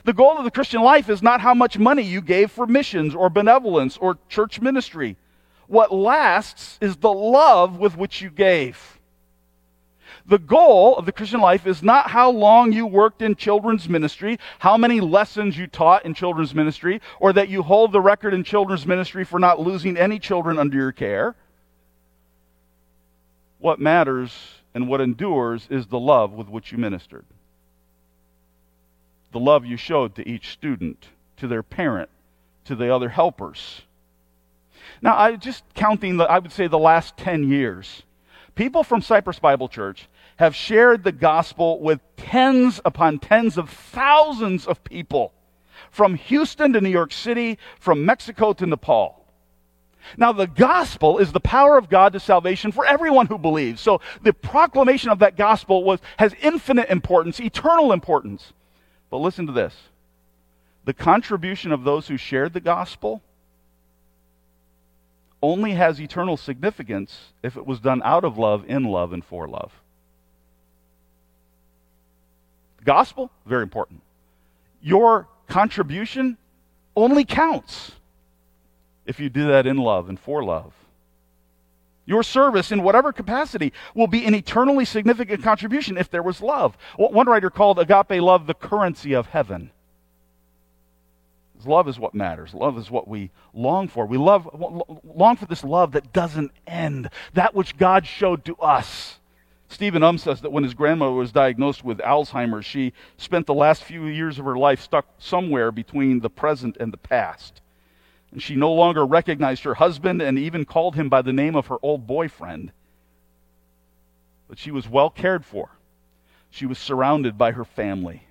The goal of the Christian life is not how much money you gave for missions or benevolence or church ministry. What lasts is the love with which you gave. The goal of the Christian life is not how long you worked in children's ministry, how many lessons you taught in children's ministry, or that you hold the record in children's ministry for not losing any children under your care. What matters and what endures is the love with which you ministered. The love you showed to each student, to their parent, to the other helpers. Now, I just counting the, I would say the last 10 years, people from Cypress Bible Church have shared the gospel with tens upon tens of thousands of people from Houston to New York City, from Mexico to Nepal. Now, the gospel is the power of God to salvation for everyone who believes. So the proclamation of that gospel was, has infinite importance, eternal importance. But listen to this the contribution of those who shared the gospel only has eternal significance if it was done out of love, in love, and for love. Gospel, very important. Your contribution only counts if you do that in love and for love. Your service, in whatever capacity, will be an eternally significant contribution if there was love. One writer called agape love the currency of heaven. Love is what matters. Love is what we long for. We love, long for this love that doesn't end, that which God showed to us. Stephen Um says that when his grandmother was diagnosed with Alzheimer's, she spent the last few years of her life stuck somewhere between the present and the past. And she no longer recognized her husband and even called him by the name of her old boyfriend. But she was well cared for. She was surrounded by her family.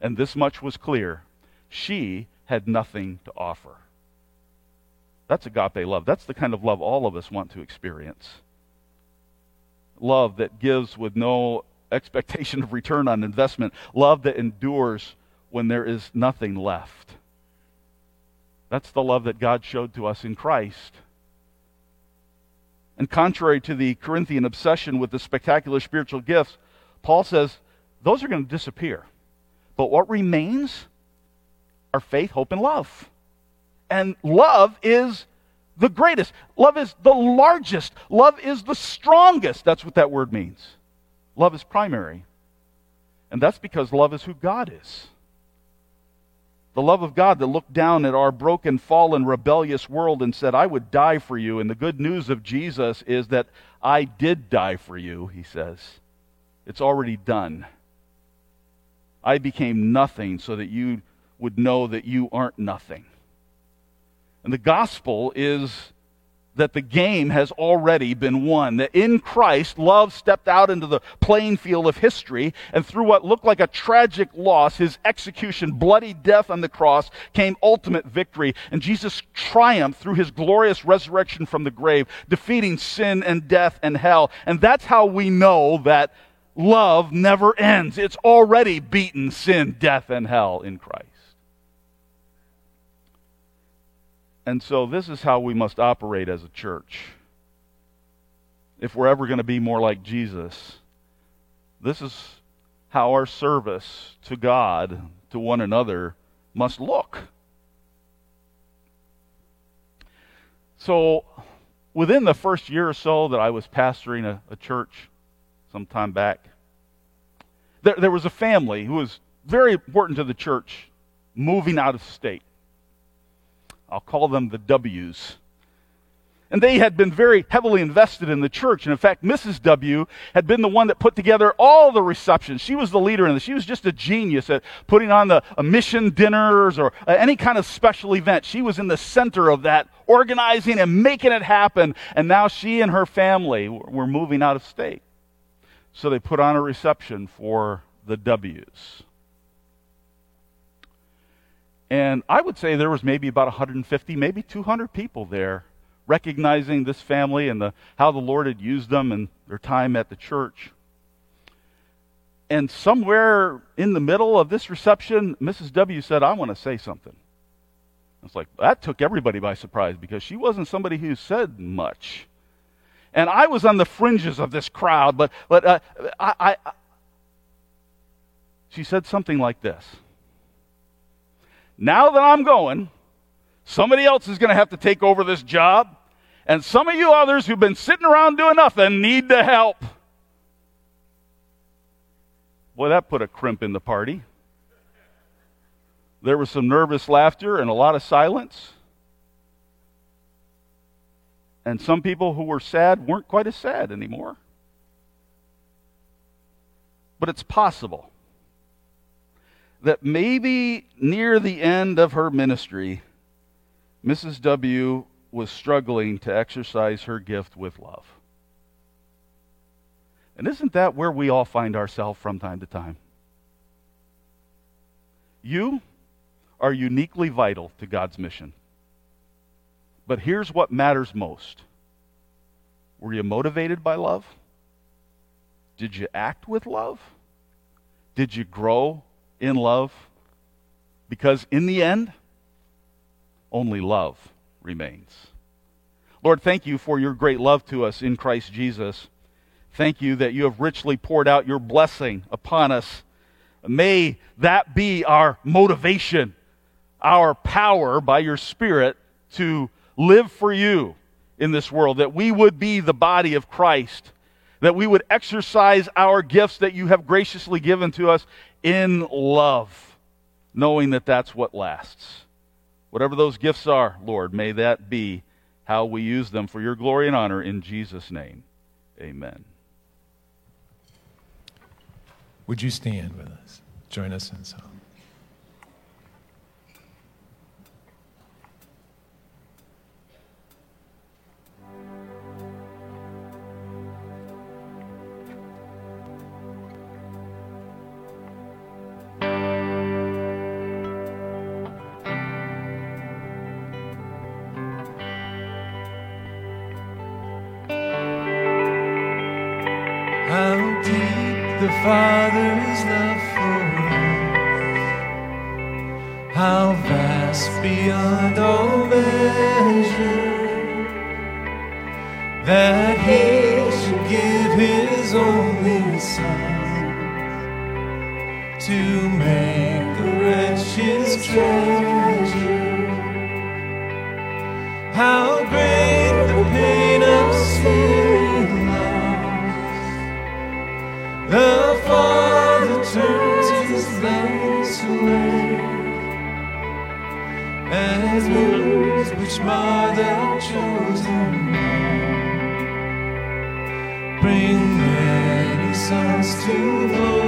And this much was clear she had nothing to offer. That's agape love. That's the kind of love all of us want to experience. Love that gives with no expectation of return on investment. Love that endures when there is nothing left. That's the love that God showed to us in Christ. And contrary to the Corinthian obsession with the spectacular spiritual gifts, Paul says those are going to disappear. But what remains are faith, hope, and love. And love is the greatest. Love is the largest. Love is the strongest. That's what that word means. Love is primary. And that's because love is who God is. The love of God that looked down at our broken, fallen, rebellious world and said, I would die for you. And the good news of Jesus is that I did die for you, he says. It's already done. I became nothing so that you would know that you aren't nothing. And the gospel is that the game has already been won. That in Christ, love stepped out into the playing field of history, and through what looked like a tragic loss, his execution, bloody death on the cross, came ultimate victory. And Jesus triumphed through his glorious resurrection from the grave, defeating sin and death and hell. And that's how we know that love never ends. It's already beaten sin, death, and hell in Christ. And so, this is how we must operate as a church. if we're ever going to be more like Jesus, this is how our service to God, to one another, must look. So, within the first year or so that I was pastoring a, a church some time back, there, there was a family who was very important to the church moving out of state. I'll call them the W's. And they had been very heavily invested in the church. And in fact, Mrs. W had been the one that put together all the receptions. She was the leader in this. She was just a genius at putting on the mission dinners or uh, any kind of special event. She was in the center of that, organizing and making it happen. And now she and her family were moving out of state. So they put on a reception for the W's. And I would say there was maybe about 150, maybe 200 people there recognizing this family and the, how the Lord had used them and their time at the church. And somewhere in the middle of this reception, Mrs. W said, I want to say something. It's like, that took everybody by surprise because she wasn't somebody who said much. And I was on the fringes of this crowd, but, but uh, I, I, she said something like this Now that I'm going, somebody else is going to have to take over this job. And some of you others who've been sitting around doing nothing need the help. Boy, that put a crimp in the party. There was some nervous laughter and a lot of silence. And some people who were sad weren't quite as sad anymore. But it's possible that maybe near the end of her ministry, Mrs. W was struggling to exercise her gift with love. And isn't that where we all find ourselves from time to time? You are uniquely vital to God's mission. But here's what matters most Were you motivated by love? Did you act with love? Did you grow in love? Because in the end, only love remains. Lord, thank you for your great love to us in Christ Jesus. Thank you that you have richly poured out your blessing upon us. May that be our motivation, our power by your Spirit to live for you in this world, that we would be the body of Christ, that we would exercise our gifts that you have graciously given to us in love, knowing that that's what lasts. Whatever those gifts are, Lord, may that be how we use them for your glory and honor in Jesus' name. Amen. Would you stand with us? Join us in song. Father's love for us, how vast beyond all measure, that He should give His only Son to make the wretched treasure. How great the pain of sin. The turns his face away as moons which mar the chosen bring many sons to glory.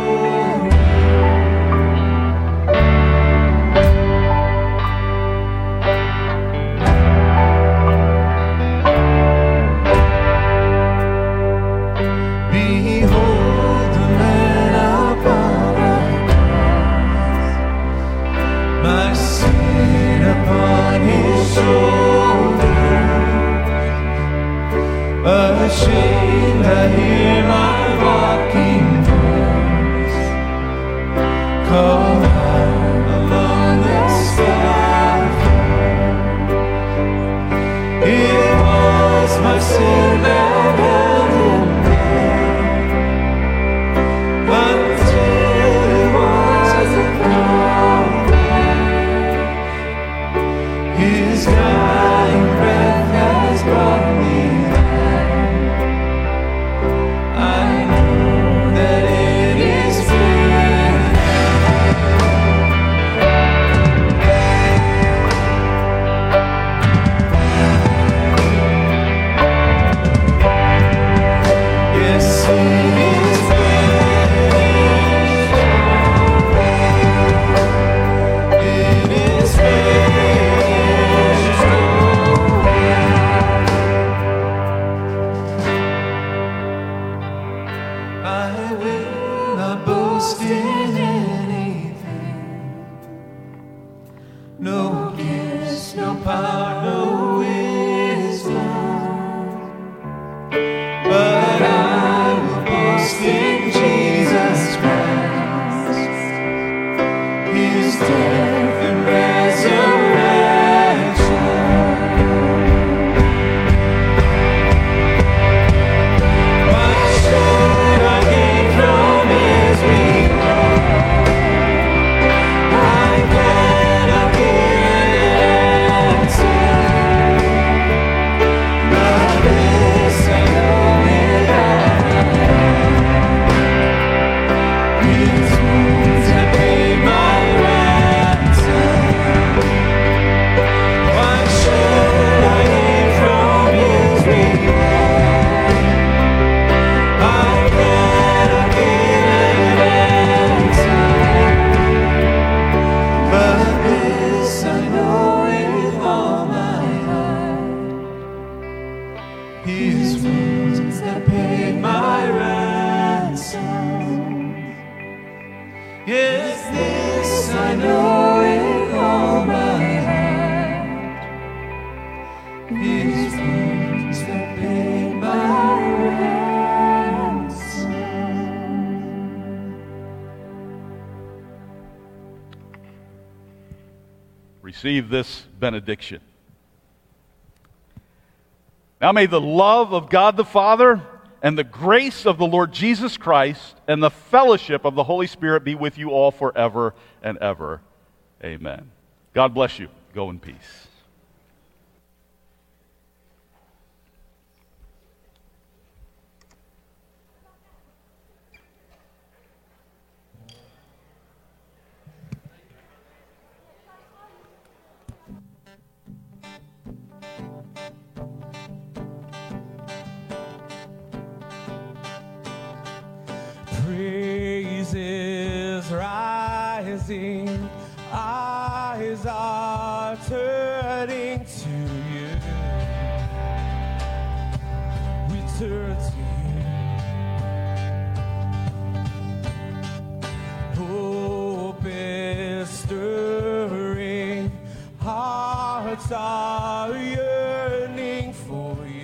Benediction. Now may the love of God the Father and the grace of the Lord Jesus Christ and the fellowship of the Holy Spirit be with you all forever and ever. Amen. God bless you. Go in peace. praise is rising, eyes are turning to you. We turn to you. Hope is stirring, hearts are yearning for you.